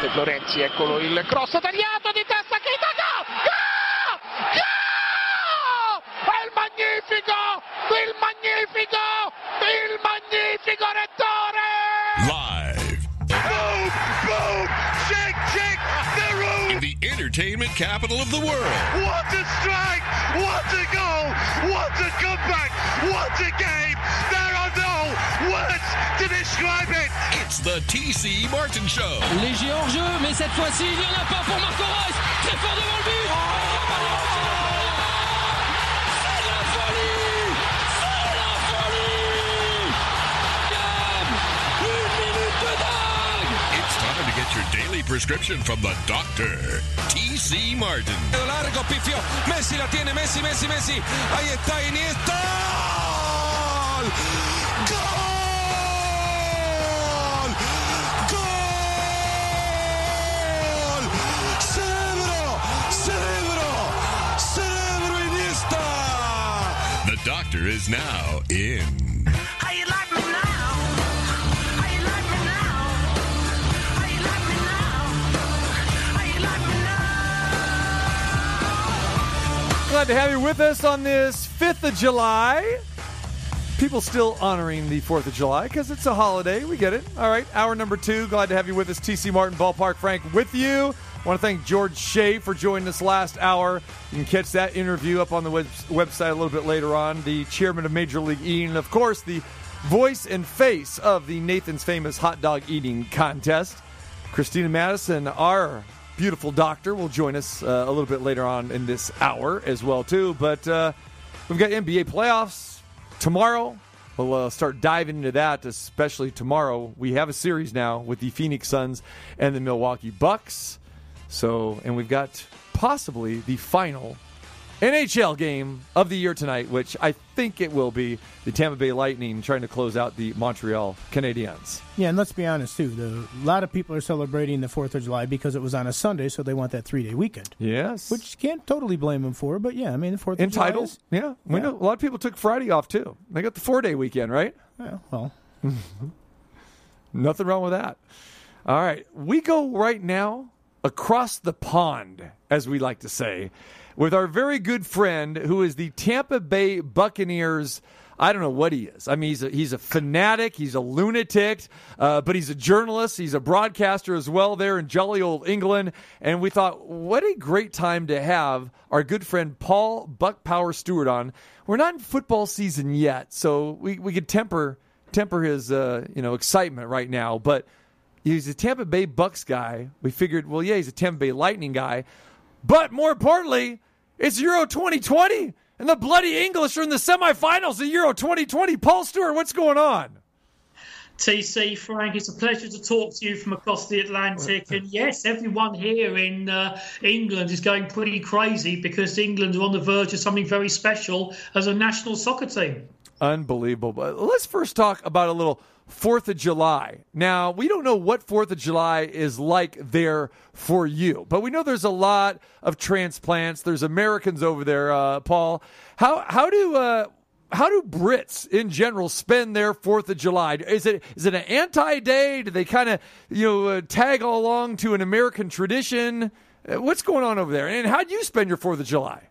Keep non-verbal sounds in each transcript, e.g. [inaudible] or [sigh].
De Lorenzi, eccolo il cross tagliato di testa gol! Gol! Gol! È il magnifico, il magnifico, il magnifico Rettore! Live. Entertainment capital of the world. What a strike! What a goal! What a comeback! What a game! There are no words to describe it! It's the TC Martin Show. Léger hors jeu, mais cette fois-ci, il n'y en a pas pour Marco Reus. Très fort devant le but. C'est daily prescription from the doctor, TC Martin. largo, pifio. Messi la tiene, Messi, Messi, Messi. Ahí está Iniesta. ¡Gol! ¡Gol! ¡Gol! ¡Cerebro! ¡Cerebro! ¡Cerebro Iniesta! The doctor is now in. Glad to have you with us on this 5th of July. People still honoring the 4th of July because it's a holiday. We get it. All right, hour number two. Glad to have you with us. TC Martin, Ballpark Frank with you. Want to thank George Shea for joining us last hour. You can catch that interview up on the web- website a little bit later on. The chairman of Major League Eating, and of course, the voice and face of the Nathan's Famous Hot Dog Eating Contest. Christina Madison, our beautiful doctor, will join us uh, a little bit later on in this hour as well too. But uh, we've got NBA playoffs tomorrow. We'll uh, start diving into that, especially tomorrow. We have a series now with the Phoenix Suns and the Milwaukee Bucks. So, and we've got possibly the final NHL game of the year tonight, which I think it will be the Tampa Bay Lightning trying to close out the Montreal Canadiens. Yeah, and let's be honest too. The, a lot of people are celebrating the Fourth of July because it was on a Sunday, so they want that three day weekend. Yes. Which you can't totally blame them for, but yeah, I mean the Fourth of July. entitled. is- Yeah, we Yeah. know a lot of people took Friday off too. They got the four day weekend, right? Yeah, well, [laughs] Nothing wrong with that. All right, we go right now across the pond, as we like to say, with our very good friend who is the Tampa Bay Buccaneers. I don't know what he is. I mean, he's a, he's a fanatic. He's a lunatic, uh, but he's a journalist. He's a broadcaster as well there in jolly old England. And we thought, what a great time to have our good friend Paul Bucpower Stewart on. We're not in football season yet, so we, we could temper temper his uh, you know excitement right now. But he's a Tampa Bay Bucks guy. We figured, well, yeah, he's a Tampa Bay Lightning guy. But more importantly, it's Euro 2020, and the bloody English are in the semifinals of Euro 2020. Paul Stewart, what's going on? TC Frank, it's a pleasure to talk to you from across the Atlantic. And yes, everyone here in uh, England is going pretty crazy because England are on the verge of something very special as a national soccer team. Unbelievable. But let's first talk about a little Fourth of July. Now, we don't know what Fourth of July is like there for you, but we know there's a lot of transplants. There's Americans over there, uh, Paul. How how do uh, how do Brits in general spend their Fourth of July? Is it is it an anti day? Do they kind of you know uh, tag along to an American tradition? Uh, What's going on over there? And how do you spend your Fourth of July?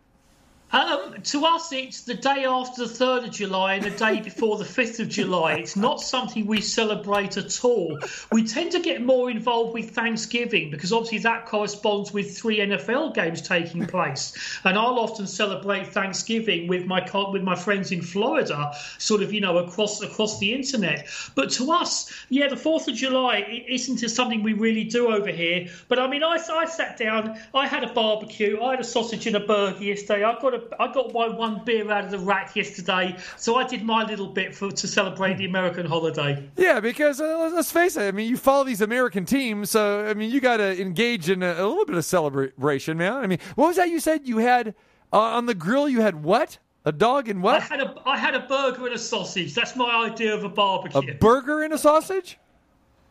Um, to us, it's the day after the 3rd of July and the day [laughs] before the 5th of July. It's not something we celebrate at all. We tend to get more involved with Thanksgiving because obviously that corresponds with three NFL games taking [laughs] place. And I'll often celebrate Thanksgiving with my with my friends in Florida, sort of, you know, across across the internet. But to us, yeah, the 4th of July it isn't something we really do over here. But I mean, I, I sat down, I had a barbecue, I had a sausage and a burger yesterday. I got a, I got my one beer out of the rack yesterday, so I did my little bit for to celebrate the American holiday. Yeah, because uh, let's face it. I mean, you follow these American teams, so I mean, you got to engage in a, a little bit of celebration, man. I mean, what was that you said you had uh, on the grill? You had what? A dog and what? I had a I had a burger and a sausage. That's my idea of a barbecue. A burger and a sausage?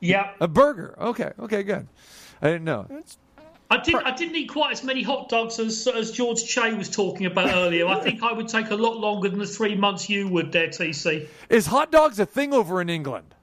yeah, A burger. Okay, okay, good. I didn't know. I didn't I didn't eat quite as many hot dogs as as George Shea was talking about earlier. I think I would take a lot longer than the three months you would there, TC. Is hot dogs a thing over in England?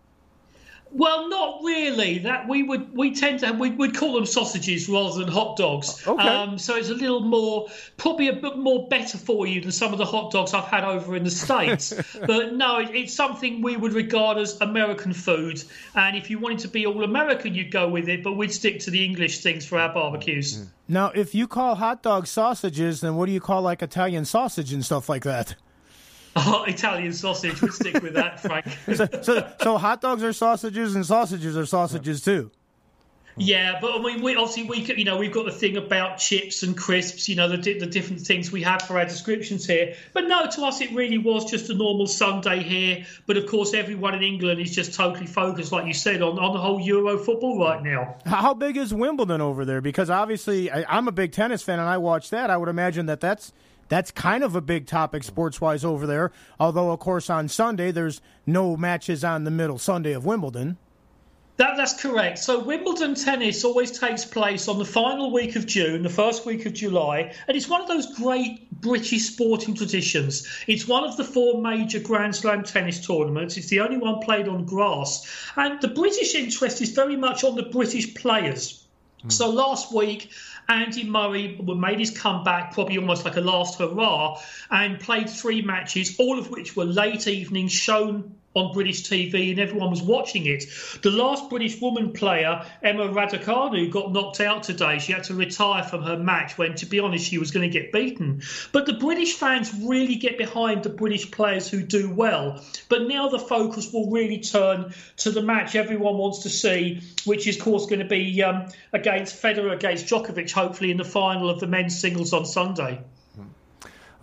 Well, not really. That we would we tend to we would call them sausages rather than hot dogs. Okay. Um, so it's a little more probably a bit more better for you than some of the hot dogs I've had over in the states. [laughs] but no, it, it's something we would regard as American food. And if you wanted to be all American, you'd go with it. But we'd stick to the English things for our barbecues. Now, if you call hot dogs sausages, then what do you call like Italian sausage and stuff like that? Oh, Italian sausage. We'd stick with that, Frank. [laughs] So, so, so hot dogs are sausages and sausages are sausages too. Yeah, but I mean, we obviously we you know we've got the thing about chips and crisps, you know the the different things we have for our descriptions here. But no, to us it really was just a normal Sunday here. But of course, everyone in England is just totally focused, like you said, on on the whole Euro football right now. How how big is Wimbledon over there? Because obviously, I, I'm a big tennis fan and I watch that. I would imagine that that's that's kind of a big topic sports wise over there. Although, of course, on Sunday there's no matches on the middle Sunday of Wimbledon. That, that's correct. So Wimbledon tennis always takes place on the final week of June, the first week of July, and it's one of those great British sporting traditions. It's one of the four major Grand Slam tennis tournaments. It's the only one played on grass, and the British interest is very much on the British players. So hmm. last week, Andy Murray made his comeback, probably almost like a last hurrah, and played three matches, all of which were late evening, shown on British TV, and everyone was watching it. The last British woman player, Emma Raducanu, got knocked out today. She had to retire from her match when, to be honest, she was going to get beaten. But the British fans really get behind the British players who do well. But now the focus will really turn to the match everyone wants to see, which is, of course, going to be um, against Federer against Djokovic, hopefully in the final of the men's singles on Sunday.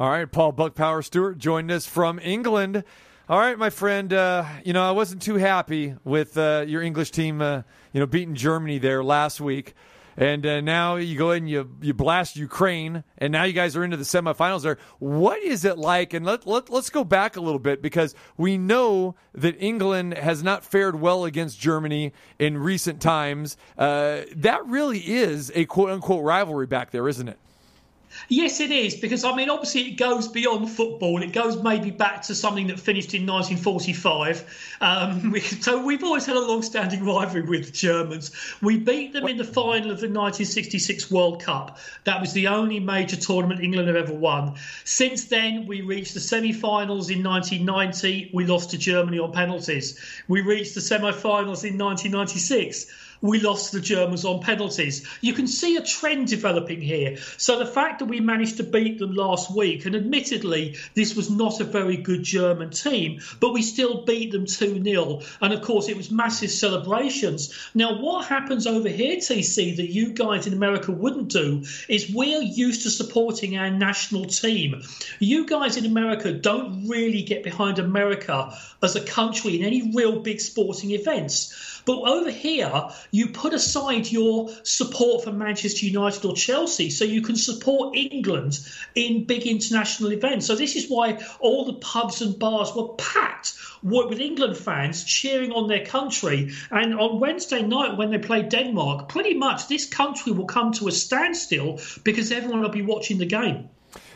All right, Paul Bucpower Stewart joined us from England. All right, my friend. Uh, you know, I wasn't too happy with uh, your English team. Uh, you know, beating Germany there last week, and uh, now you go ahead and you you blast Ukraine, and now you guys are into the semifinals. There, what is it like? And let let let's go back a little bit because we know that England has not fared well against Germany in recent times. Uh, that really is a quote unquote rivalry back there, isn't it? Yes, it is because I mean, obviously, it goes beyond football. It goes maybe back to something that finished in 1945. Um, [laughs] we, so we've always had a long-standing rivalry with the Germans. We beat them in the final of the 1966 World Cup. That was the only major tournament England have ever won. Since then, we reached the semi-finals in 1990. We lost to Germany on penalties. We reached the semi-finals in 1996 we lost the Germans on penalties. You can see a trend developing here. So the fact that we managed to beat them last week, and admittedly, this was not a very good German team, but we still beat them 2 0. And of course, it was massive celebrations. Now, what happens over here, TC, that you guys in America wouldn't do is we're used to supporting our national team. You guys in America don't really get behind America as a country in any real big sporting events. But over here, you put aside your support for Manchester United or Chelsea so you can support England in big international events. So this is why all the pubs and bars were packed with England fans cheering on their country. And on Wednesday night, when they play Denmark, pretty much this country will come to a standstill because everyone will be watching the game.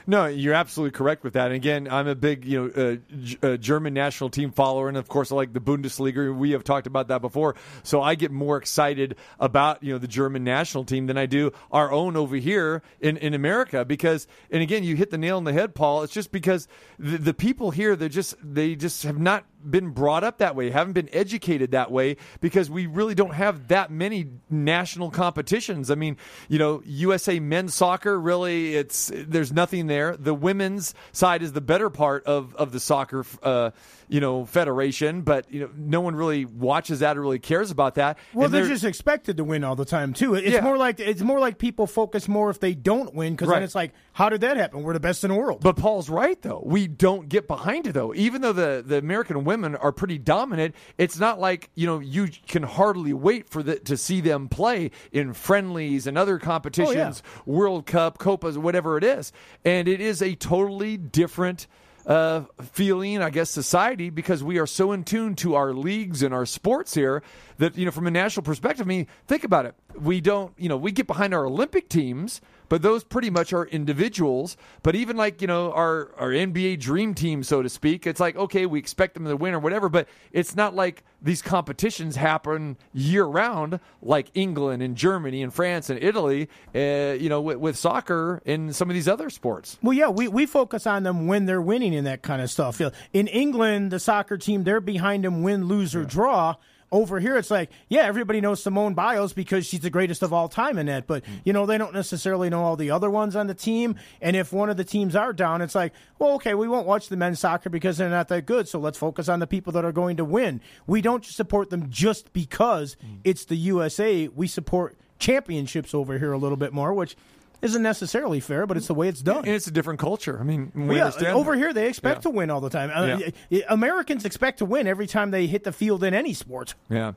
No, you're absolutely correct with that. And again, I'm a big, you know, uh, G- uh, German national team follower, and of course, I like the Bundesliga. We have talked about that before, so I get more excited about you know the German national team than I do our own over here in, in America. Because, and again, you hit the nail on the head, Paul. It's just because the, the people here, they just they just have not been brought up that way, haven't been educated that way because we really don't have that many national competitions. I mean, you know, USA men's soccer really it's there's nothing there. The women's side is the better part of of the soccer uh, you know, federation, but you know, no one really watches that or really cares about that. Well, they're, they're- just expected to win all the time too. It's Yeah. more like it's more like people focus more if they don't win because Right. then it's like, how did that happen? We're the best in the world. But Paul's right, though. We don't get behind it, though. Even though the, the American women are pretty dominant, it's not like, you know, you can hardly wait for the, to see them play in friendlies and other oh, competitions, World Cup, Copas, whatever it is. And it is a totally different uh, feeling, I guess, society because we are so in tune to our leagues and our sports here that, you know, from a national perspective, I mean, think about it. we don't, you know, we get behind our Olympic teams, but those pretty much are individuals. But even like, you know, our, our NBA dream team, so to speak, it's like, okay, we expect them to win or whatever, but it's not like these competitions happen year round like England and Germany and France and Italy, uh, you know, with, with soccer and some of these other sports. Well, yeah, we, we focus on them when they're winning and that kind of stuff. In England, the soccer team, they're behind them win, lose, or draw. Over here, it's like, yeah, everybody knows Simone Biles because she's the greatest of all time in that. But, hmm. you know, they don't necessarily know all the other ones on the team. And if one of the teams are down, it's like, well, okay, we won't watch the men's soccer because they're not that good. So let's focus on the people that are going to win. We don't support them just because hmm. it's the USA. We support championships over here a little bit more, which isn't necessarily fair, but it's the way it's done. And it's a different culture. I mean, we yeah, understand. over here they expect Yeah. to win all the time. Uh, Yeah. Americans expect to win every time they hit the field in any sport. Yeah.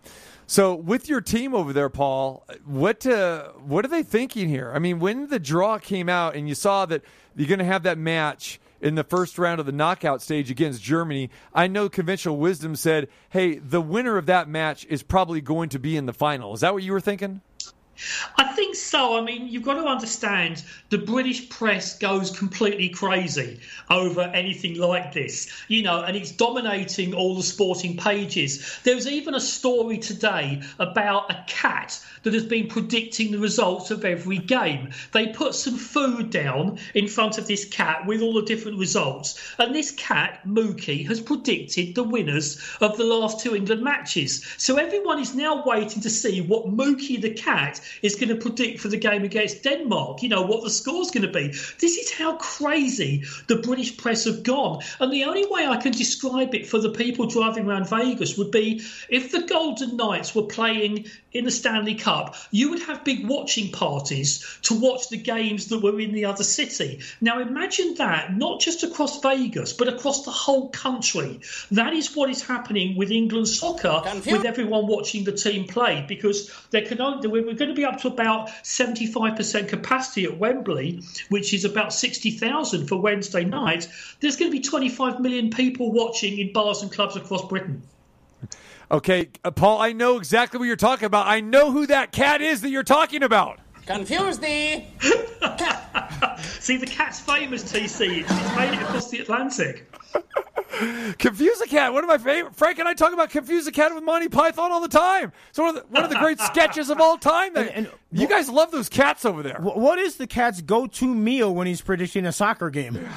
So with your team over there, Paul, what uh, what are they thinking here? I mean, when the draw came out and you saw that you're going to have that match in the first round of the knockout stage against Germany, I know conventional wisdom said, "Hey, the winner of that match is probably going to be in the final." Is that what you were thinking? I think so. I mean, you've got to understand the British press goes completely crazy over anything like this, you know, and it's dominating all the sporting pages. There's even a story today about a cat that has been predicting the results of every game. They put some food down in front of this cat with all the different results, and this cat, Mookie, has predicted the winners of the last two England matches. So everyone is now waiting to see what Mookie the cat is going to predict for the game against Denmark. You know, what the score's going to be. This is how crazy the British press have gone. And the only way I can describe it for the people driving around Vegas would be if the Golden Knights were playing in the Stanley Cup, you would have big watching parties to watch the games that were in the other city. Now imagine that, not just across Vegas, but across the whole country. That is what is happening with England soccer, with everyone watching the team play, because there can only, we're going to be up to about 75% capacity at Wembley, which is about 60,000 for Wednesday night. There's going to be 25 million people watching in bars and clubs across Britain. Okay, uh, Paul, I know exactly what you're talking about. I know who that cat is that you're talking about. Confuse thee. [laughs] See, the cat's famous, TC. It's, it's made it across the Atlantic. [laughs] Confuse the Cat, one of my favorite. Frank and I talk about Confuse the Cat with Monty Python all the time. It's one of the, one of the great [laughs] sketches of all time. That, And- and- you guys love those cats over there. Wh- What is the cat's go-to meal when he's predicting a soccer game? [laughs]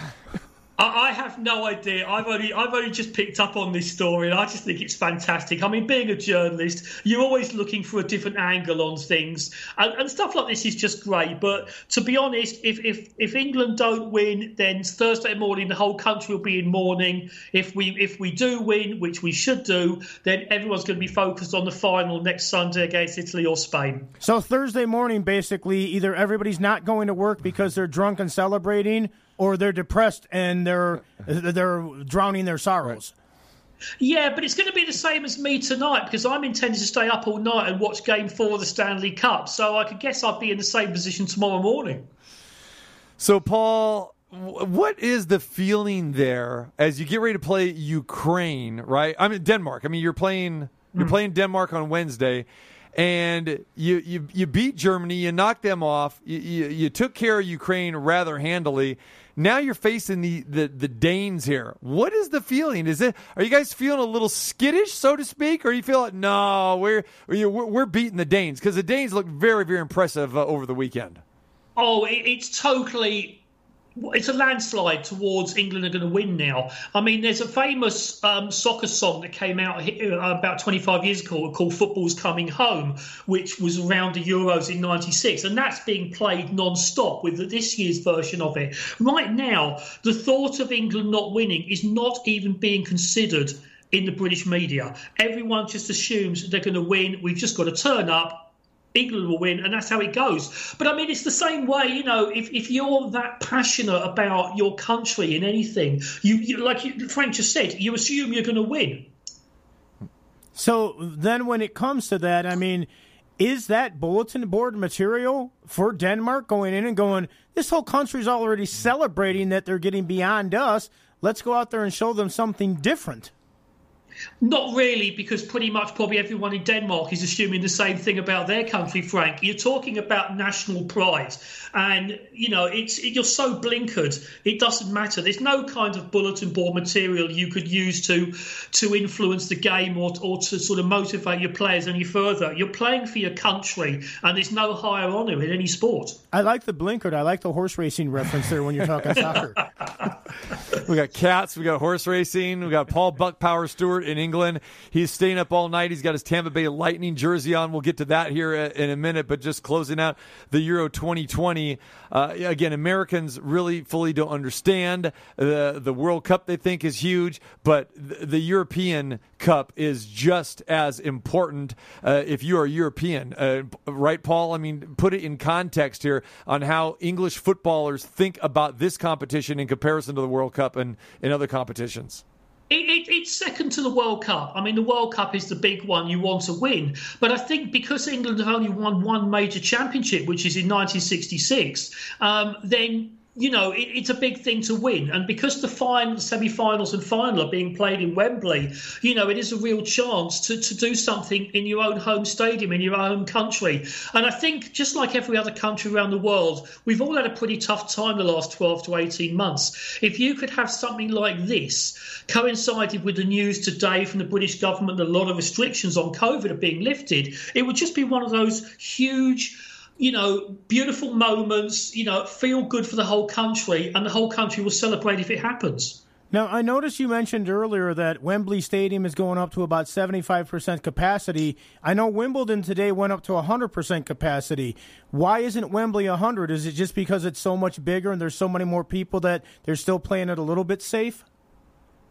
I, have no idea. I've only I've only just picked up on this story, and I just think it's fantastic. I mean, being a journalist, you're always looking for a different angle on things, and, and stuff like this is just great. But to be honest, if if if England don't win, then Thursday morning the whole country will be in mourning. If we if we do win, which we should do, then everyone's going to be focused on the final next Sunday against Italy or Spain. So Thursday morning, basically, either everybody's not going to work because they're drunk and celebrating, or they're depressed and they're they're drowning their sorrows. Yeah, but it's going to be the same as me tonight because I'm intending to stay up all night and watch Game Four of the Stanley Cup. So I could guess I'd be in the same position tomorrow morning. So, Paul, what is the feeling there as you get ready to play Ukraine? Right? I mean Denmark. I mean you're playing you're mm. playing Denmark on Wednesday, and you you you beat Germany. You knocked them off. You, you, you took care of Ukraine rather handily. Now you're facing the, the the Danes here. What is the feeling? Is it are you guys feeling a little skittish, so to speak, or you feel like no, we're we're, beating the Danes because the Danes look very very impressive uh, over the weekend. Oh, it, it's totally. It's a landslide towards England are going to win now. I mean, there's a famous um, soccer song that came out uh, about 25 years ago called Football's Coming Home, which was around the Euros in 96. And that's being played non stop with this year's version of it. Right now, the thought of England not winning is not even being considered in the British media. Everyone just assumes they're going to win. We've just got to turn up, England will win, and that's how it goes. But I mean, it's the same way, you know. If, if you're that passionate about your country in anything, you, you like you, Frank just said, you assume you're going to win. So then, when it comes to that, I mean, is that bulletin board material for Denmark going in and going? This whole country's already celebrating that they're getting beyond us. Let's go out there and show them something different. Not really, because pretty much probably everyone in Denmark is assuming the same thing about their country, Frank. You're talking about national pride, and you know it's it, you're so blinkered. It doesn't matter. There's no kind of bulletin board material you could use to to influence the game or or to sort of motivate your players any further. You're playing for your country, and there's no higher honour in any sport. I like the blinkered. I like the horse racing reference there when you're talking soccer. [laughs] [laughs] We got cats. We got horse racing. We got Paul Bucpower Stewart in England. He's staying up all night. He's got his Tampa Bay Lightning jersey on. We'll get to that here in a minute. But just closing out the Euro 2020. Uh, again, Americans really fully don't understand the the World Cup. They think is huge, but the, the European Cup is just as important. Uh, if you are European, uh, right, Paul? I mean, put it in context here on how English footballers think about this competition in comparison to the World Cup and in other competitions. It, it, it's second to the World Cup. I mean, the World Cup is the big one you want to win. But I think because England have only won one major championship, which is in 1966, um, then you know, it, it's a big thing to win. And because the final, semi-finals and final are being played in Wembley, you know, it is a real chance to, to do something in your own home stadium, in your own country. And I think just like every other country around the world, we've all had a pretty tough time the last 12 to 18 months. If you could have something like this coincided with the news today from the British government that a lot of restrictions on COVID are being lifted, it would just be one of those huge you know, beautiful moments, you know, feel good for the whole country, and the whole country will celebrate if it happens. Now, I noticed you mentioned earlier that Wembley Stadium is going up to about 75% capacity. I know Wimbledon today went up to 100% capacity. Why isn't Wembley 100? Is it just because it's so much bigger and there's so many more people that they're still playing it a little bit safe?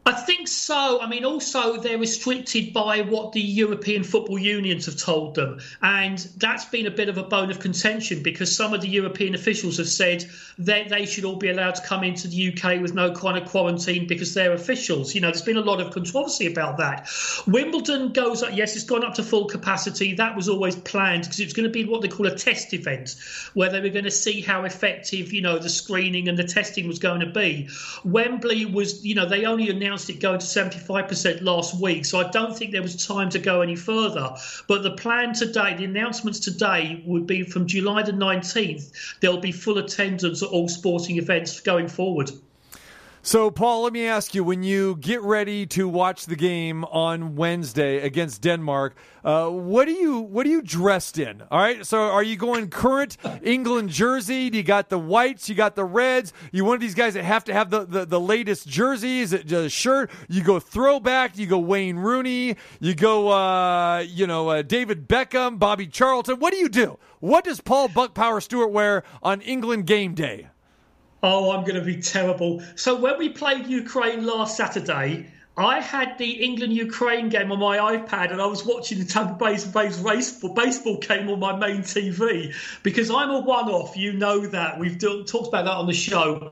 I think so. I mean, also they're restricted by what the European football unions have told them, and that's been a bit of a bone of contention because some of the European officials have said that they should all be allowed to come into the UK with no kind of quarantine because they're officials. You know, there's been a lot of controversy about that. Wimbledon goes up. Yes, it's gone up to full capacity. That was always planned because it was going to be what they call a test event, where they were going to see how effective, you know, the screening and the testing was going to be. Wembley was, you know, they only announced announced it going to 75% last week, so I don't think there was time to go any further. But the plan today, the announcements today would be from July the 19th, there'll be full attendance at all sporting events going forward. So, Paul, let me ask you: When you get ready to watch the game on Wednesday against Denmark, uh, what do you what are you dressed in? All right. So, are you going current England jersey? Do you got the whites? You got the reds? You one of these guys that have to have the the, the latest jersey? Is it a shirt? You go throwback? You go Wayne Rooney? You go uh, you know uh, David Beckham, Bobby Charlton? What do you do? What does Paul Bucpower Stewart wear on England game day? Oh, I'm going to be terrible. So when we played Ukraine last Saturday, I had the England Ukraine game on my iPad and I was watching the Tampa Bay Bay's baseball, baseball game on my main TV because I'm a one off. You know that. We've talked about that on the show.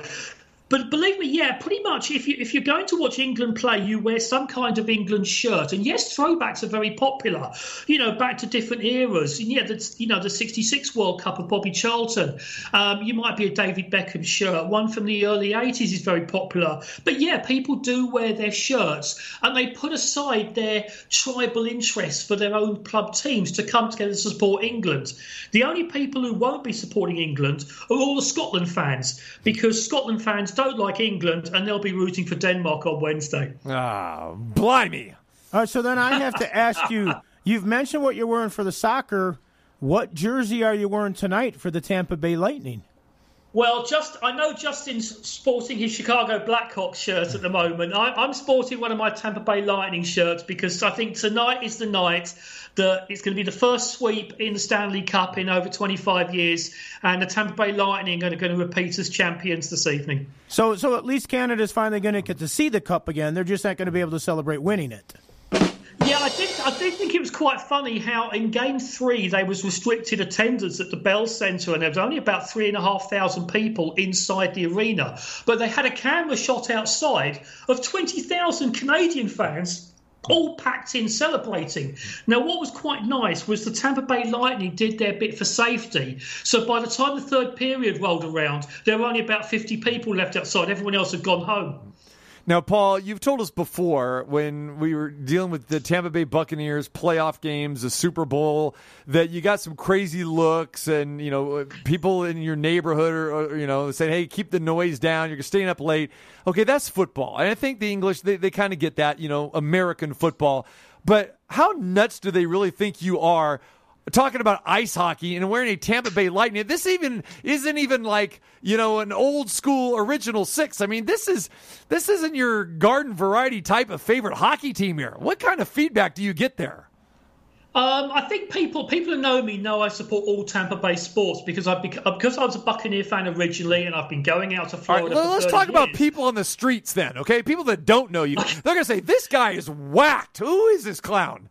But believe me, yeah, pretty much. If you if you're going to watch England play, you wear some kind of England shirt. And yes, throwbacks are very popular. You know, back to different eras. And yeah, that's you know the '66 World Cup of Bobby Charlton. Um, you might be a David Beckham shirt. One from the early '80s is very popular. But yeah, people do wear their shirts, and they put aside their tribal interests for their own club teams to come together to support England. The only people who won't be supporting England are all the Scotland fans because Scotland fans don't like England and they'll be rooting for Denmark on Wednesday. Ah, blimey. All right, so then I have to ask you you've mentioned what you're wearing for the soccer. What jersey are you wearing tonight for the Tampa Bay Lightning? Well, just I know Justin's sporting his Chicago Blackhawks shirt at the moment. I, I'm sporting one of my Tampa Bay Lightning shirts because I think tonight is the night that it's going to be the first sweep in the Stanley Cup in over 25 years, and the Tampa Bay Lightning are going to repeat as champions this evening. So, so at least Canada's finally going to get to see the cup again. They're just not going to be able to celebrate winning it. Yeah, I did. I did think it was quite funny how in Game Three there was restricted attendance at the Bell Centre, and there was only about three and a half thousand people inside the arena. But they had a camera shot outside of twenty thousand Canadian fans all packed in celebrating. Now, what was quite nice was the Tampa Bay Lightning did their bit for safety. So by the time the third period rolled around, there were only about 50 people left outside. Everyone else had gone home. Now, Paul, you've told us before when we were dealing with the Tampa Bay Buccaneers playoff games, the Super Bowl, that you got some crazy looks and, you know, people in your neighborhood are, are, you know, saying, hey, keep the noise down. You're staying up late. Okay, that's football. And I think the English, they, they kind of get that, you know, American football. But how nuts do they really think you are talking about ice hockey and wearing a Tampa Bay Lightning. This even isn't even like you know an old school original six. I mean, this is this isn't your garden variety type of favorite hockey team here. What kind of feedback do you get there? Um, I think people people who know me know I support all Tampa Bay sports because I because I was a Buccaneer fan originally, and I've been going out to Florida. right, let's 30 talk about people on the streets then, okay? People that don't know you. [laughs] They're to say, this guy is whacked. Who is this clown?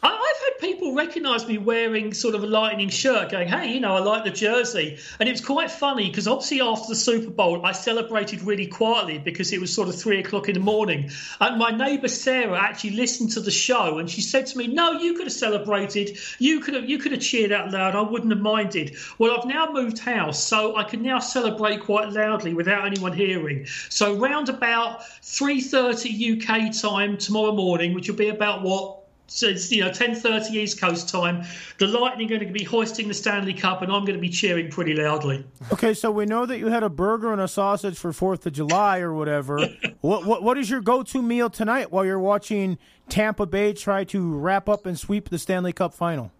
I've had people recognise me wearing sort of a lightning shirt, going, "Hey, you know, I like the jersey," and it was quite funny because obviously after the Super Bowl, I celebrated really quietly because it was sort of three o'clock in the morning, and my neighbour Sarah actually listened to the show and she said to me, "No, you could have celebrated, you could have, you could have cheered out loud. I wouldn't have minded." Well, I've now moved house, so I can now celebrate quite loudly without anyone hearing. So round about three thirty UK time tomorrow morning, which will be about what so it's you know 10:30 East Coast time. The Lightning are going to be hoisting the Stanley Cup, and I'm going to be cheering pretty loudly. Okay, so we know that you had a burger and a sausage for Fourth of July or whatever. [laughs] what, what what is your go-to meal tonight while you're watching Tampa Bay try to wrap up and sweep the Stanley Cup final?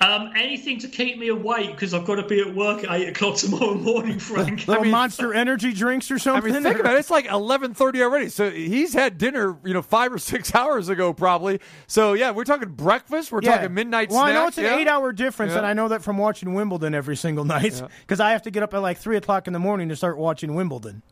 Um, anything to keep me awake because I've got to be at work at eight o'clock [laughs] tomorrow morning, Frank. Little Monster Energy drinks or I something? mean, think about it. It's like eleven thirty already. So he's had dinner, you know, five or six [laughs] hours ago, probably. So yeah, we're talking breakfast. We're talking midnight Well, snack. I know it's an yeah. eight-hour difference, Yeah. and I know that from watching Wimbledon every single night because I have to get up at like three o'clock in the morning to start watching Wimbledon.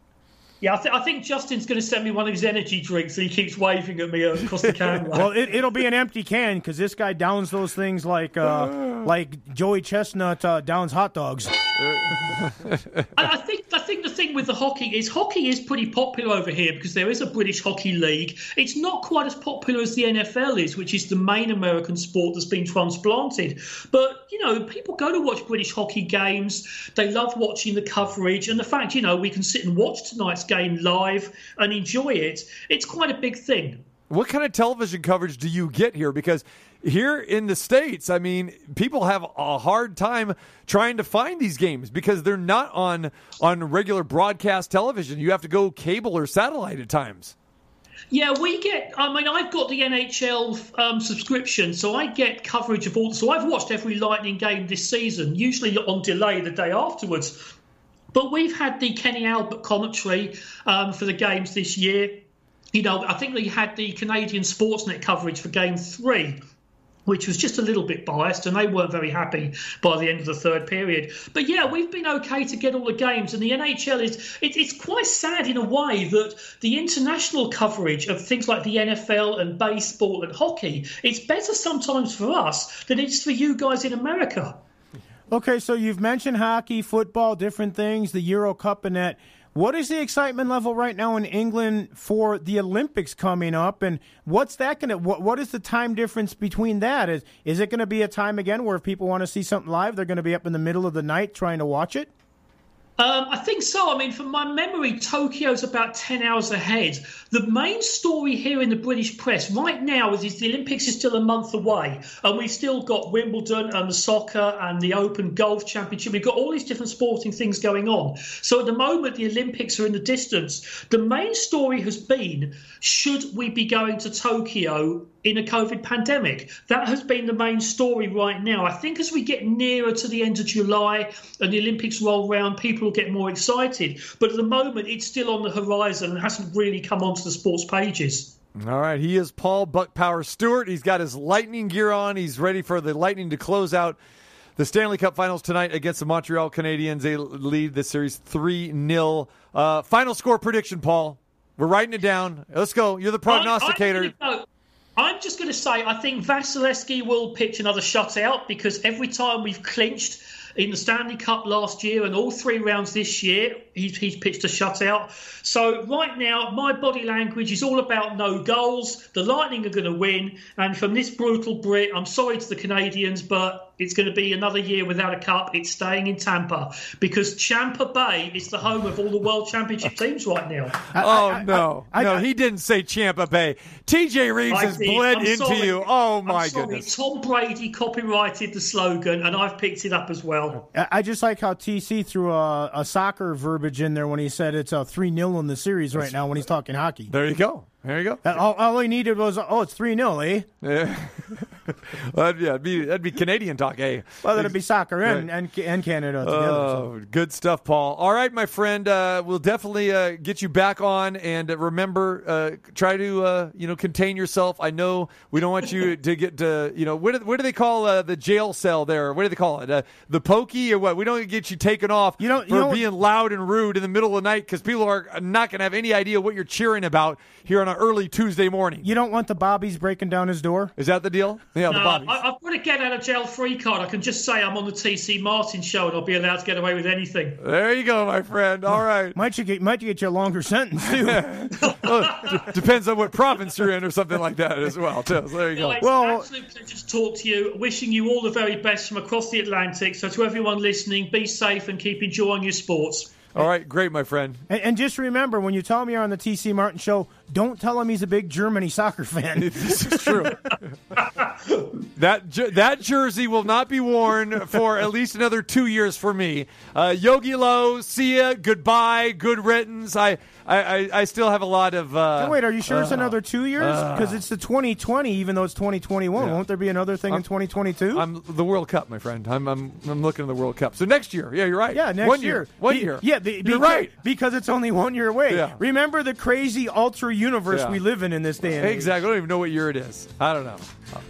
Yeah, I, th- I think Justin's going to send me one of his energy drinks, and he keeps waving at me across the camera. [laughs] Well, it, it'll be an empty can because this guy downs those things like uh, [sighs] like Joey Chestnut uh, downs hot dogs. [laughs] I, I think I think the thing with the hockey is hockey is pretty popular over here because there is a British hockey league. It's not quite as popular as the NFL is, which is the main American sport that's been transplanted. But you know, people go to watch British hockey games. They love watching the coverage and the fact you know we can sit and watch tonight's game live and enjoy it. It's quite a big thing. What kind of television coverage do you get here? Because here in the states, I mean, people have a hard time trying to find these games because they're not on on regular broadcast television. You have to go cable or satellite at times. Yeah, we get. I mean, I've got the NHL um, subscription, so I get coverage of all. So I've watched every Lightning game this season, usually on delay the day afterwards. But we've had the Kenny Albert commentary um, for the games this year. You know, I think they had the Canadian Sportsnet coverage for Game Three which was just a little bit biased, and they weren't very happy by the end of the third period. But yeah, we've been okay to get all the games, and the NHL is it, it's quite sad in a way that the international coverage of things like the NFL and baseball and hockey it's better sometimes for us than it's for you guys in America. Okay, so you've mentioned hockey, football, different things, the Euro Cup, and that. What is the excitement level right now in England for the Olympics coming up, and what's that going to? What, what is the time difference between that? Is is it going to be a time again where if people want to see something live, they're going to be up in the middle of the night trying to watch it? Um, I think so. I mean, from my memory, Tokyo's about 10 hours ahead. The main story here in the British press right now is, is the Olympics is still a month away, and we've still got Wimbledon and the soccer and the Open Golf Championship. We've got all these different sporting things going on. So at the moment, the Olympics are in the distance. The main story has been should we be going to Tokyo in a COVID pandemic? That has been the main story right now. I think as we get nearer to the end of July and the Olympics roll round, people will get more excited. But at the moment, it's still on the horizon and hasn't really come onto the sports pages. All right, he is Paul Buck Power Stewart. He's got his Lightning gear on. He's ready for the Lightning to close out the Stanley Cup Finals tonight against the Montreal Canadiens. They lead the series three 0 uh, Final score prediction, Paul. We're writing it down. Let's go. You're the prognosticator. I, I, I'm just going to say I think Vasilevskiy will pitch another shutout because every time we've clinched in the Stanley Cup last year and all three rounds this year. He's, he's pitched a shutout. So right now, my body language is all about no goals. The Lightning are going to win. And from this brutal Brit, I'm sorry to the Canadians, but it's going to be another year without a cup. It's staying in Tampa because Champa Bay is the home of all the World Championship teams right now. Oh no, I- no, I- he didn't say Champa Bay. T.J. Reeves I has did. bled I'm into sorry. you. Oh I'm my sorry. goodness. Tom Brady copyrighted the slogan, and I've picked it up as well. I I just like how TC threw a, a soccer verbiage in there when he said it's a 3 0 in the series right now when he's talking hockey. There you go. There you go. Uh, All, all he needed was, oh, it's 3 0, eh? Yeah. [laughs] well, that'd, yeah, be, that'd be Canadian talk, eh? Well, that'd be soccer and, and, and Canada together. so. Oh, good stuff, Paul. All right, my friend. Uh, we'll definitely uh, get you back on, and uh, remember, uh, try to uh, you know contain yourself. I know we don't want you [laughs] to get to you know what do, what do they call uh, the jail cell there? What do they call it? Uh, the pokey or what? We don't get you taken off You know- you for know what- being loud and rude in the middle of the night because people are not going to have any idea what you're cheering about here on an early Tuesday morning. You don't want the Bobbies breaking down his door? Is that the deal? Yeah, the Bobbies. I, I've got a get out of jail free card. I can just say I'm on the TC Martin show, and I'll be allowed to get away with anything. there you go, my friend. All right. Might you get might you get you a longer sentence too? [laughs] Well, d- depends on what province you're in or something like that as well. Too. So there you go. It's Well- an absolute pleasure to talk to you. Wishing you all the very best from across the Atlantic. So to everyone listening, be safe and keep enjoying your sports. All right, great, my friend. and, and just remember, when you tell me you're on the TC Martin show, don't tell him he's a big Germany soccer fan. [laughs] This is true. [laughs] that jer- that jersey will not be worn for at least another two years for me. Uh, Jogi Löw, see ya, goodbye, good riddance. I I, I, I still have a lot of. Uh, wait, are you sure it's another two years? Because it's the 2020, even though it's 2021. Yeah. Won't there be another thing in 2022? I'm the World Cup, my friend. I'm, I'm I'm looking at the World Cup. So next year, yeah, you're right. yeah, next one year. One Be- year. Yeah, be- you're beca- right. Because it's only one year away. Yeah. Remember the crazy ultra universe Yeah. we live in in this day and age. Exactly. I don't even know what year it is. I don't know.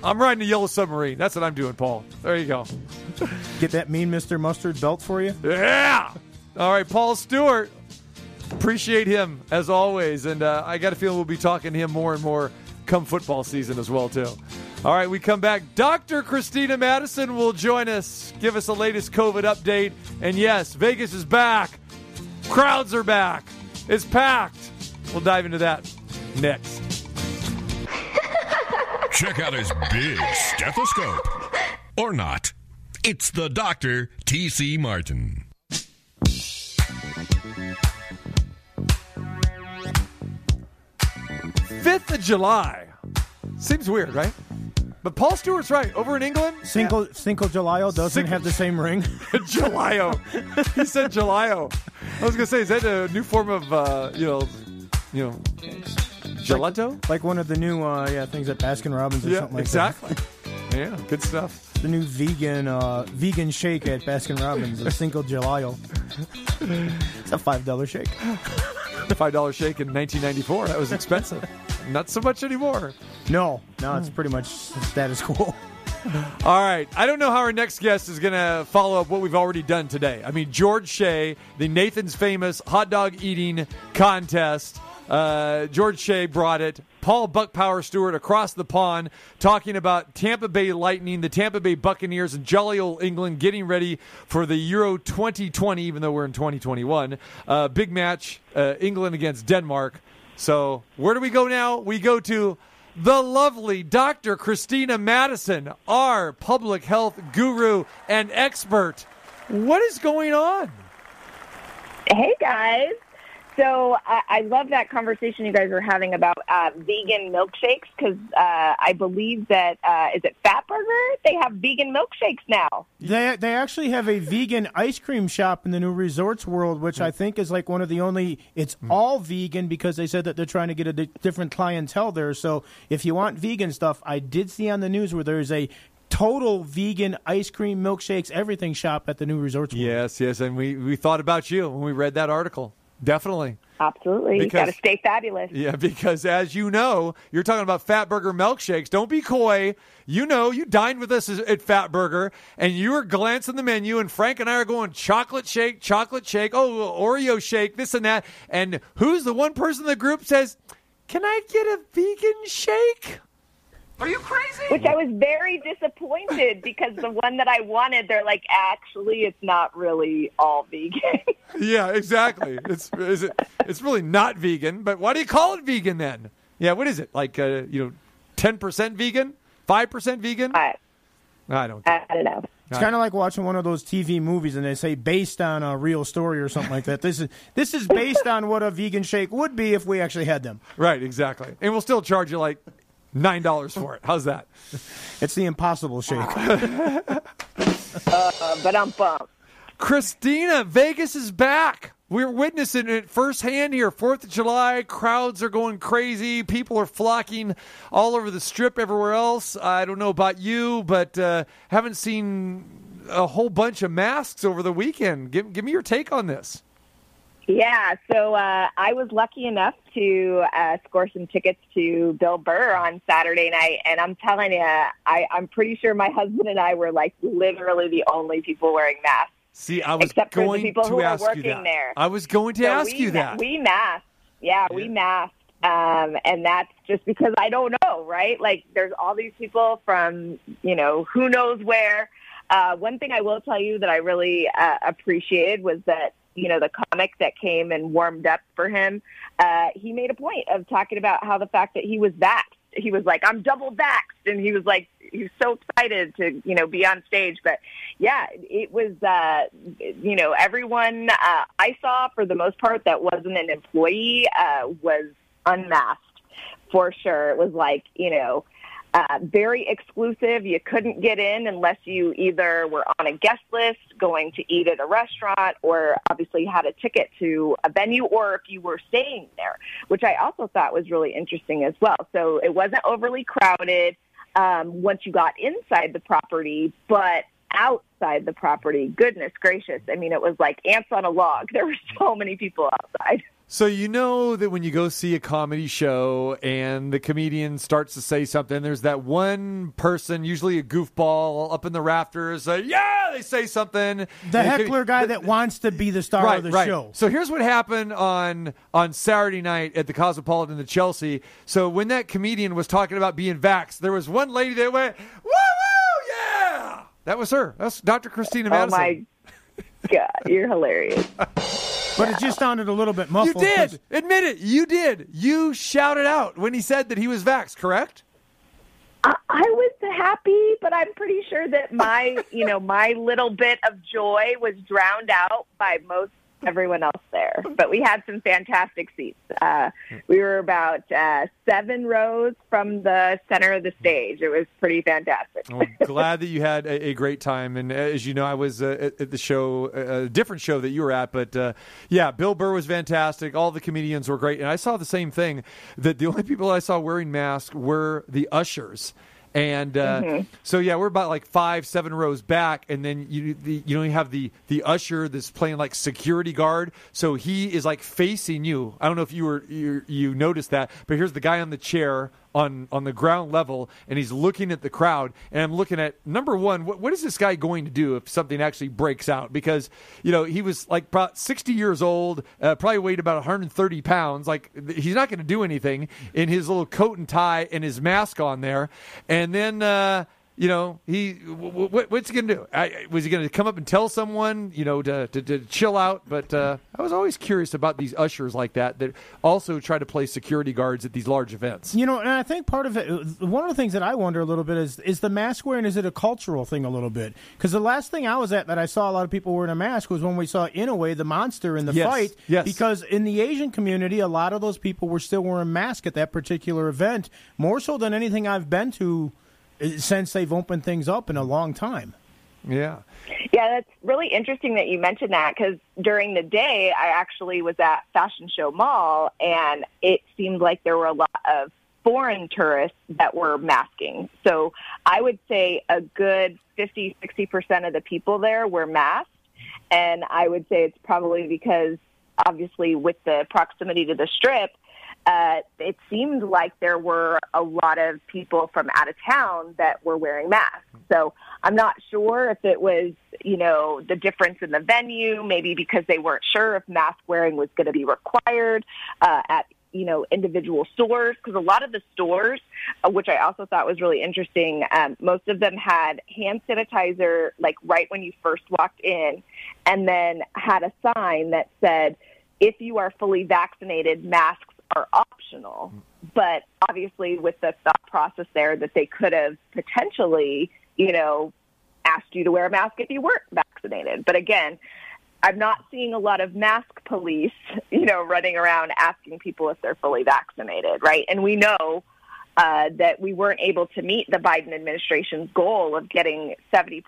I'm riding the yellow submarine. That's what I'm doing, Paul. There you go. [laughs] Get that mean Mr. Mustard belt for you? Yeah. All right, Paul Stewart. Appreciate him as always, and uh, I got a feeling we'll be talking to him more and more come football season as well too. All right, we come back. Dr. Christina Madison will join us, give us the latest COVID update, and yes, Vegas is back. Crowds are back. It's packed. We'll dive into that next. [laughs] Check out his big stethoscope. Or not. It's the Dr. T.C. Martin. Fifth of July seems weird, right? But Paul Stewart's right. Over in England, Cinco, Cinco de doesn't Cinco- have the same ring. [laughs] Jalio. he said Jalio. I was gonna say, is that a new form of uh, you know, you know, gelato? like one of the new uh, yeah things at Baskin Robbins or Yeah, something like that. exactly. Yeah, good stuff. The new vegan uh, vegan shake at Baskin Robbins, the Cinco de Mayo. It's a five dollar shake. Five dollar shake in 1994. That was expensive. Not so much anymore. No, no, it's pretty much status quo. All right. I don't know how our next guest is going to follow up what we've already done today. I mean, George Shea, the Nathan's famous hot dog eating contest. Uh, George Shea brought it. Paul Bucpower Stewart across the pond talking about Tampa Bay Lightning, the Tampa Bay Buccaneers, and jolly old England getting ready for the Euro 2020, even though we're in 2021. Uh, big match, uh, England against Denmark. So, where do we go now? We go to the lovely Dr. Christina Madison, our public health guru and expert. What is going on? Hey guys. So I, I love that conversation you guys were having about uh, vegan milkshakes because uh, I believe that uh, is it Fatburger? They have vegan milkshakes now. They they actually have a vegan ice cream shop in the new Resorts World, which I think is like one of the only. It's all vegan because they said that they're trying to get a di- different clientele there. So if you want vegan stuff, I did see on the news where there's a total vegan ice cream, milkshakes, everything shop at the new Resorts World. Yes, yes, and we, we thought about you when we read that article. Definitely. Absolutely, Because- got to stay fabulous. Yeah, because as you know, you're talking about Fatburger milkshakes. Don't be coy. You know, you dined with us at Fatburger, and you were glancing the menu, and Frank and I are going chocolate shake, chocolate shake, oh, Oreo shake, this and that. And who's the one person in the group says, Can I get a vegan shake? Are you crazy? which I was very disappointed because the one that I wanted, they're like, actually, it's not really all vegan. [laughs] Yeah, exactly. It's is it? It's really not vegan. But why do you call it vegan then? Yeah, what is it? Like uh, you know, ten percent vegan, five percent vegan? I, I don't. I don't know. It's kind of like watching one of those TV movies, and they say based on a real story or something like that. This is this is based on what a vegan shake would be if we actually had them. Right, exactly. And we'll still charge you like nine dollars for it. How's that? [laughs] It's the Impossible Shake. [laughs] Uh, but I'm bummed. Christina, Vegas is back. We're witnessing it firsthand here. Fourth of July, crowds are going crazy. People are flocking all over the strip, everywhere else. I don't know about you, but uh, haven't seen a whole bunch of masks over the weekend. Give, give me your take on this. Yeah, so uh, I was lucky enough to uh, score some tickets to Bill Burr on Saturday night, and I'm telling you, I, I'm pretty sure my husband and I were like literally the only people wearing masks. See, I was Except for the going people to who are ask you working that. there. I was going to So ask we you that. We masked. Yeah, we masked. Um, and that's just because I don't know, right? Like, there's all these people from, you know, who knows where. Uh, one thing I will tell you that I really uh, appreciated was that, you know, the comic that came and warmed up for him, uh, he made a point of talking about how the fact that he was vaxxed. He was like, I'm double vaxxed. And he was like, he was so excited to, you know, be on stage. But yeah, it was, uh, you know, everyone uh, I saw for the most part that wasn't an employee uh, was unmasked for sure. It was like, you know, uh, very exclusive. You couldn't get in unless you either were on a guest list going to eat at a restaurant or obviously had a ticket to a venue or if you were staying there, which I also thought was really interesting as well. So it wasn't overly crowded um, once you got inside the property, but outside the property, goodness gracious. I mean, it was like ants on a log. [laughs] There were so many people outside. So you know that when you go see a comedy show and the comedian starts to say something, there's that one person, usually a goofball, up in the rafters. Say, yeah, they say something. The And could- heckler guy that wants to be the star right, of the right. show. So here's what happened on on Saturday night at the Cosmopolitan in Chelsea. So when that comedian was talking about being vaxxed, there was one lady that went, "Woo woo, yeah!" That was her. That's Dr. Christina Oh my God, you're hilarious. [laughs] But it just sounded a little bit muffled. You did. Admit it. You did. You shouted out when he said that he was vaxxed, correct? I, I was happy, but I'm pretty sure that my, you know, my little bit of joy was drowned out by most everyone else there. But we had some fantastic seats. Uh, we were about uh, seven rows from the center of the stage. It was pretty fantastic. Well, glad that you had a, a great time. And as you know, I was uh, at, the show, a different show that you were at. But uh, yeah, Bill Burr was fantastic. All the comedians were great. And I saw the same thing that the only people I saw wearing masks were the ushers. And uh, Mm-hmm. so yeah, we're about like five, seven rows back, and then you the, you know you have the the usher that's playing like security guard. So he is like facing you. I don't know if you were you, you noticed that, but here's the guy on the chair on on the ground level, and he's looking at the crowd. And I'm looking at number one, what, what is this guy going to do if something actually breaks out? Because you know he was like about 60 years old, uh, probably weighed about 130 pounds. Like he's not going to do anything in his little coat and tie and his mask on there. And then. Uh, you know, he w- w- what's he gonna do? I, was he gonna come up and tell someone, you know, to to, to chill out? But uh, I was always curious about these ushers like that that also try to play security guards at these large events. You know, and I think part of it, one of the things that I wonder a little bit is, is the mask wearing, is it a cultural thing a little bit? Because the last thing I was at that I saw a lot of people wearing a mask was when we saw Inoue, the monster, in the Yes, fight. yes. Because in the Asian community, a lot of those people were still wearing masks at that particular event, more so than anything I've been to uh, since they've opened things up in a long time. Yeah. Yeah, that's really interesting that you mentioned that because during the day, I actually was at Fashion Show Mall, and it seemed like there were a lot of foreign tourists that were masking. So I would say a good 50, 60% of the people there were masked. And I would say it's probably because, obviously, with the proximity to the strip, uh, it seemed like there were a lot of people from out of town that were wearing masks. So I'm not sure if it was, you know, the difference in the venue, maybe because they weren't sure if mask wearing was going to be required uh, at you know, individual stores because a lot of the stores, uh, which I also thought was really interesting, um, most of them had hand sanitizer like right when you first walked in, and then had a sign that said, "If you are fully vaccinated, masks are optional." But obviously, with the thought process there that they could have potentially, you know, asked you to wear a mask if you weren't vaccinated. But again, I'm not seeing a lot of mask police, you know, running around asking people if they're fully vaccinated, right? And we know uh, that we weren't able to meet the Biden administration's goal of getting 70%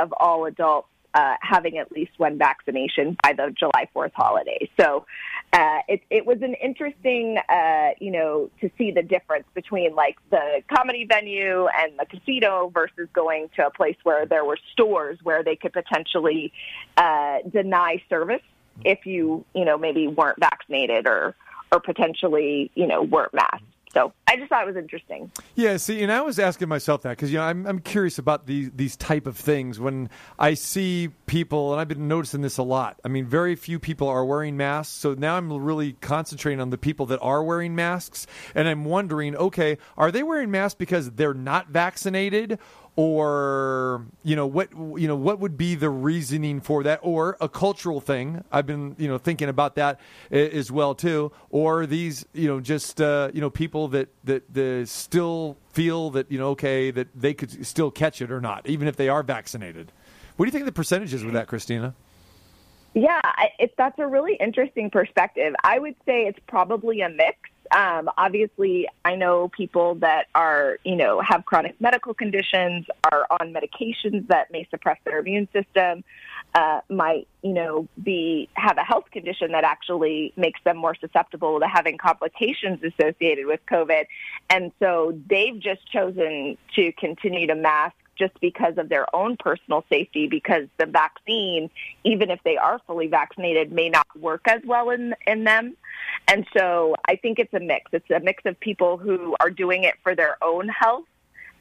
of all adults uh, having at least one vaccination by the July 4th holiday. So uh, it, it was an interesting, uh, you know, to see the difference between like the comedy venue and the casino versus going to a place where there were stores where they could potentially uh, deny service if you, you know, maybe weren't vaccinated or or potentially, you know, weren't masked. So I just thought it was interesting. Yeah, see, and I was asking myself that because you know I'm I'm curious about these these type of things when I see people, and I've been noticing this a lot. I mean, very few people are wearing masks, so now I'm really concentrating on the people that are wearing masks, and I'm wondering, okay, are they wearing masks because they're not vaccinated? Or you know what you know what would be the reasoning for that? Or a cultural thing. I've been you know thinking about that as well too. Or these you know just uh, you know people that that that still feel that you know okay that they could still catch it or not even if they are vaccinated. What do you think the percentage is with that christina? Yeah, it, that's a really interesting perspective. I would say it's probably a mix. Um, obviously, I know people that are, you know, have chronic medical conditions, are on medications that may suppress their immune system, uh, might, you know, be have a health condition that actually makes them more susceptible to having complications associated with COVID, and so they've just chosen to continue to mask just because of their own personal safety because the vaccine even if they are fully vaccinated may not work as well in in them. And so i think it's a mix. It's a mix of people who are doing it for their own health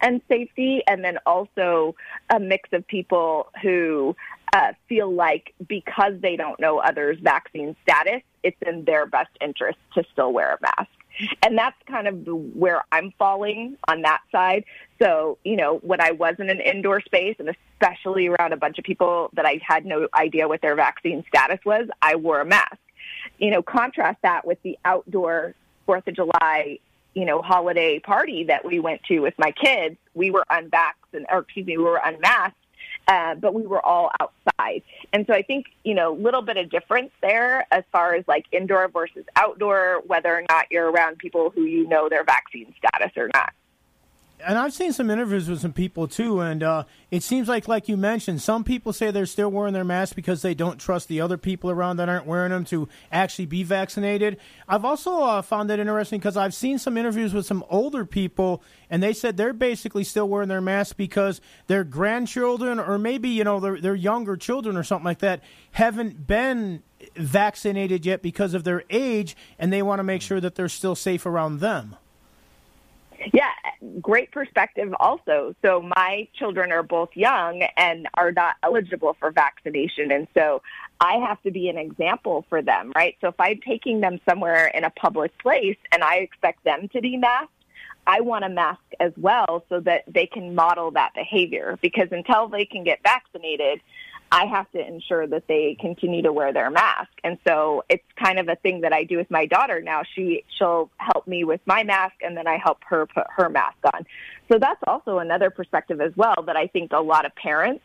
and safety and then also a mix of people who uh, feel like because they don't know others vaccine status it's in their best interest to still wear a mask. And that's kind of where I'm falling on that side. So, you know, when I was in an indoor space and especially around a bunch of people that I had no idea what their vaccine status was, I wore a mask. You know, contrast that with the outdoor 4th of July, you know, holiday party that we went to with my kids. We were unvaccinated, or excuse me, we were unmasked uh, but we were all outside. And so I think, you know, a little bit of difference there as far as like indoor versus outdoor, whether or not you're around people who you know their vaccine status or not. And I've seen some interviews with some people too, and uh, it seems like, like you mentioned, some people say they're still wearing their masks because they don't trust the other people around that aren't wearing them to actually be vaccinated. I've also uh, found that interesting because I've seen some interviews with some older people, and they said they're basically still wearing their masks because their grandchildren, or maybe you know their their younger children or something like that, haven't been vaccinated yet because of their age, and they want to make sure that they're still safe around them. Yeah, great perspective also. So my children are both young and are not eligible for vaccination. And so I have to be an example for them, right? So if I'm taking them somewhere in a public place and I expect them to be masked, I want a mask as well so that they can model that behavior because until they can get vaccinated, I have to ensure that they continue to wear their mask. And so it's kind of a thing that I do with my daughter now. She she'll help me with my mask and then I help her put her mask on. So that's also another perspective as well that I think a lot of parents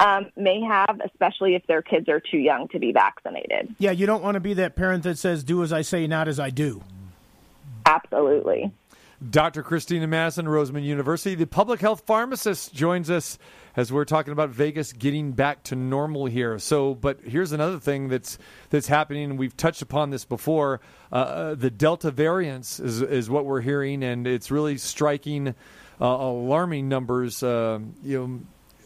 um, may have, especially if their kids are too young to be vaccinated. Yeah, you don't want to be that parent that says, do as I say, not as I do. Absolutely. Dr. Christina Madison, Roseman University, the public health pharmacist, joins us as we're talking about Vegas getting back to normal here. So, but here's another thing that's that's happening, we've touched upon this before. Uh, the Delta variants is is what we're hearing, and it's really striking uh, alarming numbers. Uh, you know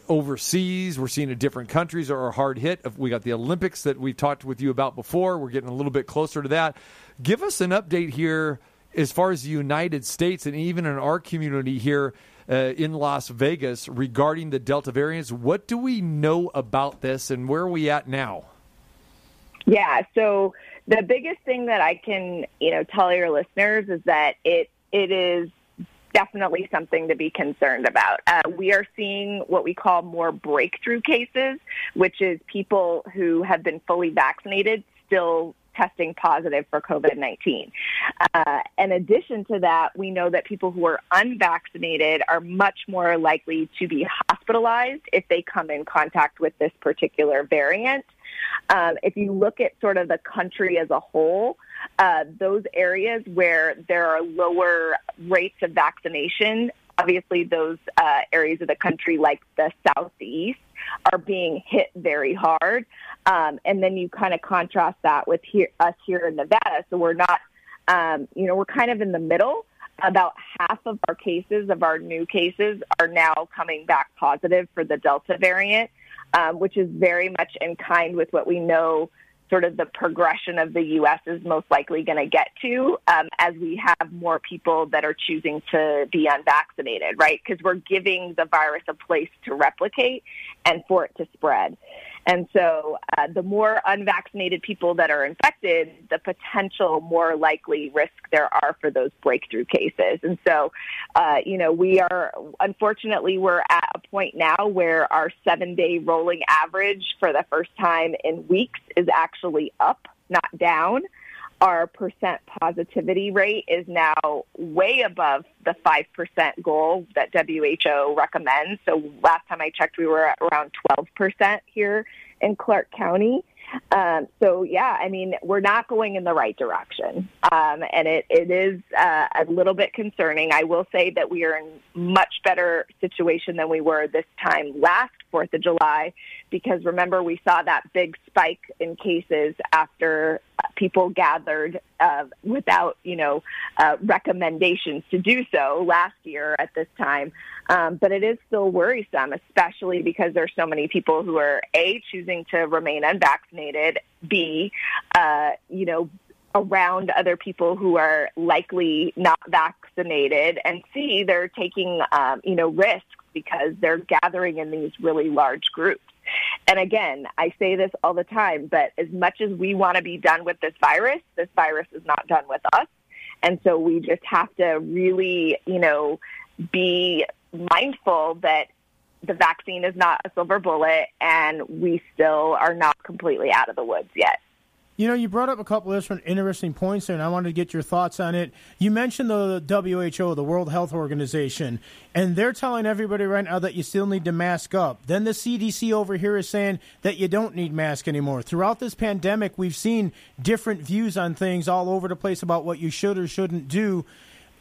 overseas. We're seeing in different countries are hard hit. We got the Olympics that we've talked with you about before. We're getting a little bit closer to that. Give us an update here as far as the United States and even in our community here uh, in Las Vegas regarding the Delta variants. What do we know about this and where are we at now? Yeah. So the biggest thing that I can, you know, tell your listeners is that it it is definitely something to be concerned about. Uh, we are seeing what we call more breakthrough cases, which is people who have been fully vaccinated still testing positive for COVID-19. Uh, in addition to that, we know that people who are unvaccinated are much more likely to be hospitalized if they come in contact with this particular variant. Um, if you look at sort of the country as a whole, uh, those areas where there are lower rates of vaccination, obviously those uh, areas of the country like the southeast are being hit very hard. Um, and then you kind of contrast that with here, us here in Nevada. So we're not, um, you know, we're kind of in the middle. About half of our cases, of our new cases, are now coming back positive for the Delta variant, um, which is very much in kind with what we know sort of the progression of the U.S. is most likely going to get to um, as we have more people that are choosing to be unvaccinated, right? Because we're giving the virus a place to replicate and for it to spread. And so uh, the more unvaccinated people that are infected, the potential more likely risk there are for those breakthrough cases. And so, uh, you know, we are, unfortunately, we're at a point now where our seven day rolling average for the first time in weeks is actually up, not down. Our percent positivity rate is now way above the 5% goal that WHO recommends. So last time I checked, we were at around 12% here in Clark County. Um, so yeah, I mean, we're not going in the right direction, um, and it it is uh, a little bit concerning. I will say that we are in much better situation than we were this time last Fourth of July, because remember we saw that big spike in cases after people gathered uh, without you know uh, recommendations to do so last year at this time. Um, but it is still worrisome, especially because there's so many people who are a choosing to remain unvaccinated, b uh, you know around other people who are likely not vaccinated, and c they're taking um, you know risks because they're gathering in these really large groups. And again, I say this all the time, but as much as we want to be done with this virus, this virus is not done with us. And so we just have to really, you know, be mindful that the vaccine is not a silver bullet and we still are not completely out of the woods yet. You know, you brought up a couple of different interesting points there, and I wanted to get your thoughts on it. You mentioned the WHO, the World Health Organization, and they're telling everybody right now that you still need to mask up. Then the CDC over here is saying that you don't need mask anymore. Throughout this pandemic, we've seen different views on things all over the place about what you should or shouldn't do.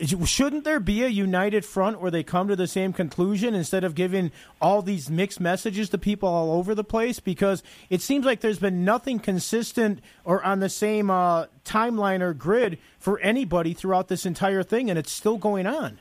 Shouldn't there be a united front where they come to the same conclusion instead of giving all these mixed messages to people all over the place? Because it seems like there's been nothing consistent or on the same uh, timeline or grid for anybody throughout this entire thing, and it's still going on.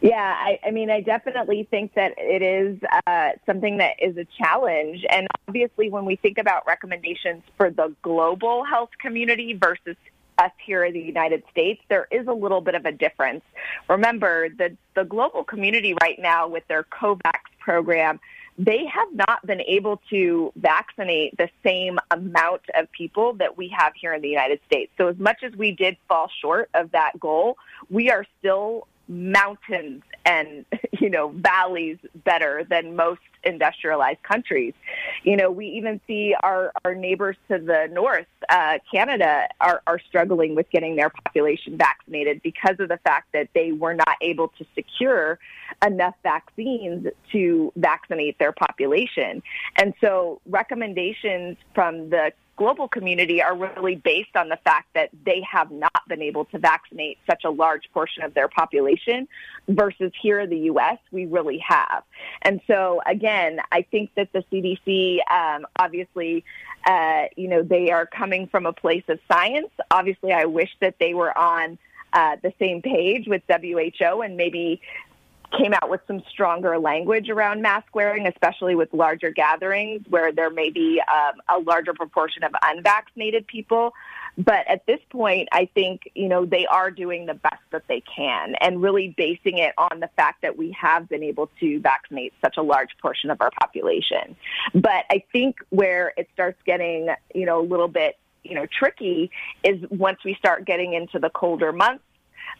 Yeah, I, I mean, I definitely think that it is uh, something that is a challenge. And obviously, when we think about recommendations for the global health community versus us here in the United States, there is a little bit of a difference. Remember, the, the global community right now with their COVAX program, they have not been able to vaccinate the same amount of people that we have here in the United States. So as much as we did fall short of that goal, we are still mountains and [laughs] you know valleys better than most industrialized countries. You know, we even see our our neighbors to the north, uh, Canada, are are struggling with getting their population vaccinated because of the fact that they were not able to secure enough vaccines to vaccinate their population. And so recommendations from the global community are really based on the fact that they have not been able to vaccinate such a large portion of their population versus here in the U.S., we really have. And so, again, I think that the CDC, um, obviously, uh, you know, they are coming from a place of science. Obviously, I wish that they were on uh, the same page with WHO and maybe came out with some stronger language around mask wearing, especially with larger gatherings where there may be um, a larger proportion of unvaccinated people. But at this point, I think, you know, they are doing the best that they can and really basing it on the fact that we have been able to vaccinate such a large portion of our population. But I think where it starts getting, you know, a little bit, you know, tricky is once we start getting into the colder months.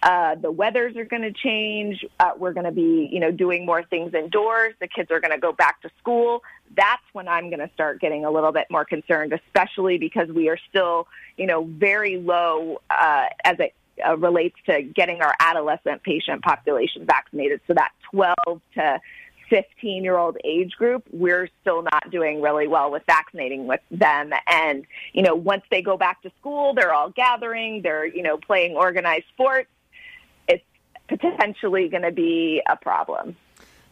Uh, the weathers are going to change. Uh, we're going to be, you know, doing more things indoors. The kids are going to go back to school. That's when I'm going to start getting a little bit more concerned, especially because we are still, you know, very low uh, as it uh, relates to getting our adolescent patient population vaccinated. So that 12 to 15 year old age group, we're still not doing really well with vaccinating with them. And, you know, once they go back to school, they're all gathering, they're, you know, playing organized sports. Potentially going to be a problem.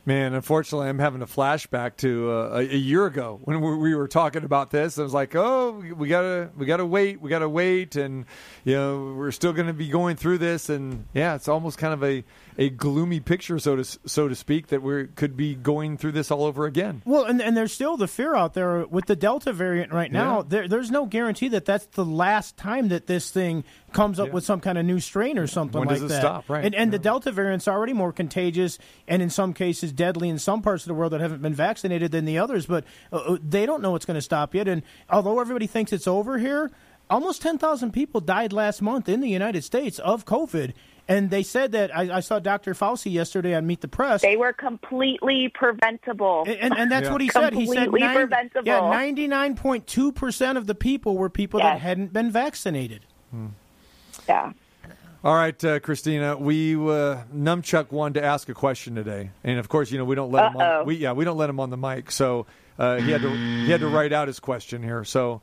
Man, unfortunately, I'm having a flashback to uh, a, year ago when we, we were talking about this. I was like, "Oh, we gotta, we gotta wait, we gotta wait," and you know, we're still going to be going through this. And yeah, it's almost kind of a, a gloomy picture, so to so to speak, that we could be going through this all over again. Well, and, and there's still the fear out there with the Delta variant right now. Yeah. There, there's no guarantee that that's the last time that this thing comes up Yeah. with some kind of new strain or something When like does it that. stop? Right. And, and the Delta variant's already more contagious and in some cases deadly in some parts of the world that haven't been vaccinated than the others. But uh, uh, they don't know what's going to stop yet. And although everybody thinks it's over here, almost 10,000 people died last month in the United States of COVID. And they said that I, I saw Dr. Fauci yesterday on Meet the Press. They were completely preventable. And, and that's Yeah. what he said. He said Completely preventable. yeah, ninety nine point two percent of the people were people that hadn't been vaccinated. yeah. All right, uh, Christina, we uh, Numchuck wanted to ask a question today, and of course, you know we don't let him. Uh-oh. On, we yeah, we don't let him on the mic, so uh, he had to he had to write out his question here. So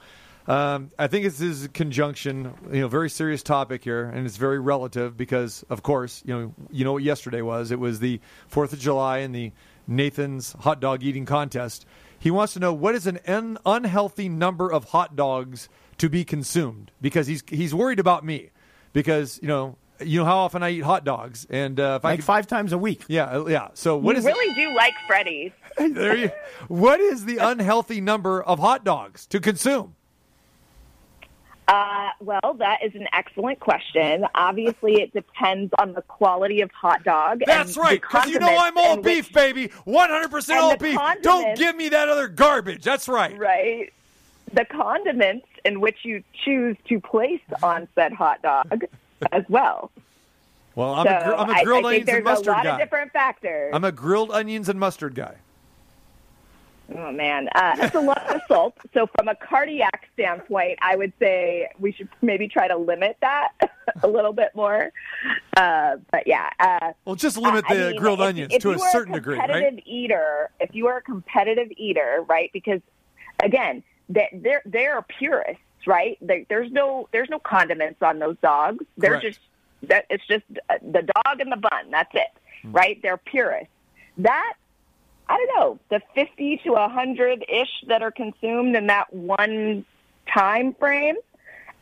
um, I think it's his conjunction, you know, very serious topic here, and it's very relative because, of course, you know, you know what yesterday was. It was the Fourth of July and the Nathan's hot dog eating contest. He wants to know what is an un- unhealthy number of hot dogs to be consumed because he's he's worried about me because you know you know how often I eat hot dogs and uh, if I could, five times a week. yeah uh, yeah so what you is really do like Freddy's. [laughs] there you what is the unhealthy number of hot dogs to consume? Uh, well, that is an excellent question. Obviously, it depends on the quality of hot dog. That's right, because you know I'm all beef, which- baby, 100 percent and all beef. Don't give me that other garbage. That's right. Right. The condiments in which you choose to place on said hot dog as well. Well, I'm so a, I'm a grilled I, onions and there's a mustard lot guy. of different factors. I'm a grilled onions and mustard guy. Oh man, uh, [laughs] it's a lot of salt. So from a cardiac standpoint, I would say we should maybe try to limit that [laughs] a little bit more. Uh, but yeah, uh, Well, just limit I the mean, grilled if- onions if to a certain degree, right? competitive eater, if you are a competitive eater, right? Because again, they- they're they're purists, right? They, there's no there's no condiments on those dogs. They're Correct. just that it's just the dog and the bun. That's it, Hmm. right? They're purists. That I don't know, the 50 to 100 ish that are consumed in that one time frame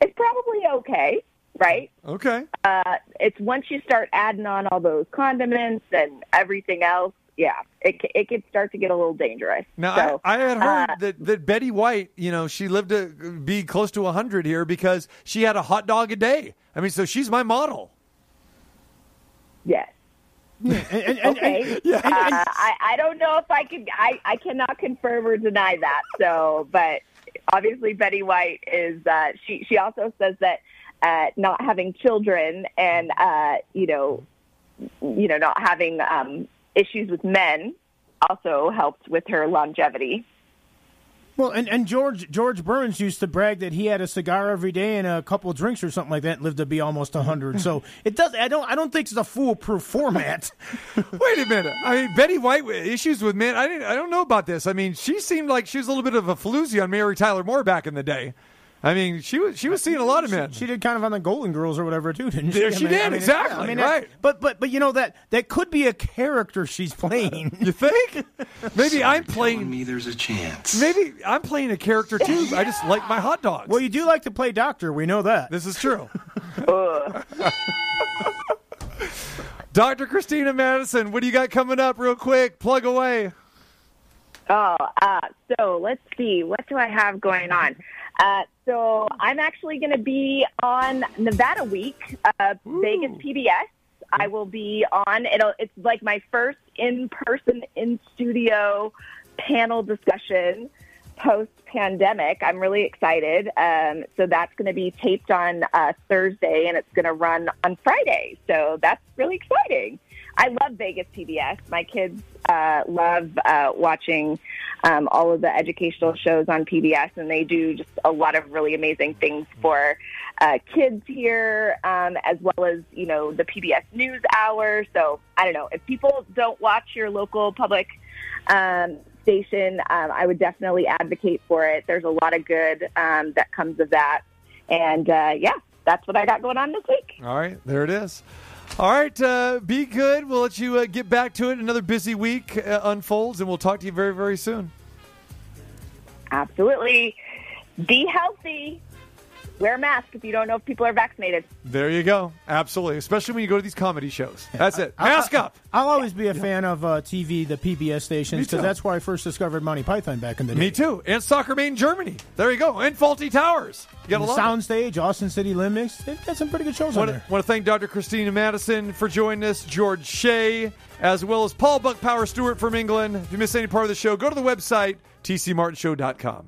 is probably okay, right? Okay. Uh, it's once you start adding on all those condiments and everything else, yeah, it it could start to get a little dangerous. Now, so, I, I had heard uh, that, that Betty White, you know, she lived to be close to 100 here because she had a hot dog a day. I mean, so she's my model. yes. And, and, and, Okay. and- Uh, I, I don't know if I could. I, I cannot confirm or deny that. So, but obviously Betty White is. Uh, she she also says that uh, not having children and uh, you know, you know, not having um, issues with men also helped with her longevity. Well, and, and George George Burns used to brag that he had a cigar every day and a couple of drinks or something like that, and lived to be almost hundred. so [laughs] it does. I don't. I don't think it's a foolproof format. [laughs] Wait a minute. I mean, Betty White uh, issues with men. I didn't. I don't know about this. I mean, she seemed like she was a little bit of a floozy on Mary Tyler Moore back in the day. I mean, she was she was seeing a lot of men. She did kind of on the Golden Girls or whatever too, didn't she? Yeah, I mean- did, I mean, exactly, I mean, right. But but but you know that that could be a character she's playing. [laughs] you think? Maybe I'm playing. me there's a chance. Maybe I'm playing a character too. [laughs] I just like my hot dogs. well, you do like to play doctor. We know that. This is true. [laughs] Dr. Christina Madison, what do you got coming up real quick? Plug away. Oh, uh, so let's see. What do I have going on? Uh, so I'm actually going to be on Nevada Week, uh, Vegas PBS. I will be on. It'll. It's like my first in-person, in-studio panel discussion post pandemic. I'm really excited. Um, so that's going to be taped on uh, Thursday and it's going to run on Friday. So that's really exciting. I love Vegas PBS. My kids uh, love uh, watching um, all of the educational shows on PBS, and they do just a lot of really amazing things for uh, kids here, um, as well as you know the PBS News Hour. So I don't know if people don't watch your local public um, station, um, I would definitely advocate for it. There's a lot of good um, that comes of that, and uh, yeah, that's what I got going on this week. All right, there it is. All right, uh, be good. We'll let you uh, get back to it. Another busy week uh, unfolds, and we'll talk to you very, very soon. Absolutely. Be healthy. Wear a mask if you don't know if people are vaccinated. There you go. Absolutely. Especially when you go to these comedy shows. That's it. Mask up. I'll always be a fan of uh, TV, the PBS stations, because that's where I first discovered Monty Python back in the day. Me too. And Soccer Made in Germany. There you go. And Fawlty Towers. You got And to love it. Soundstage, Austin City Limits. They've got some pretty good shows on Want there. to, want to thank Dr. Christina Madison for joining us, George Shea, as well as Paul Bucpower Stewart from England. If you miss any part of the show, go to the website, tcmartinshow.com.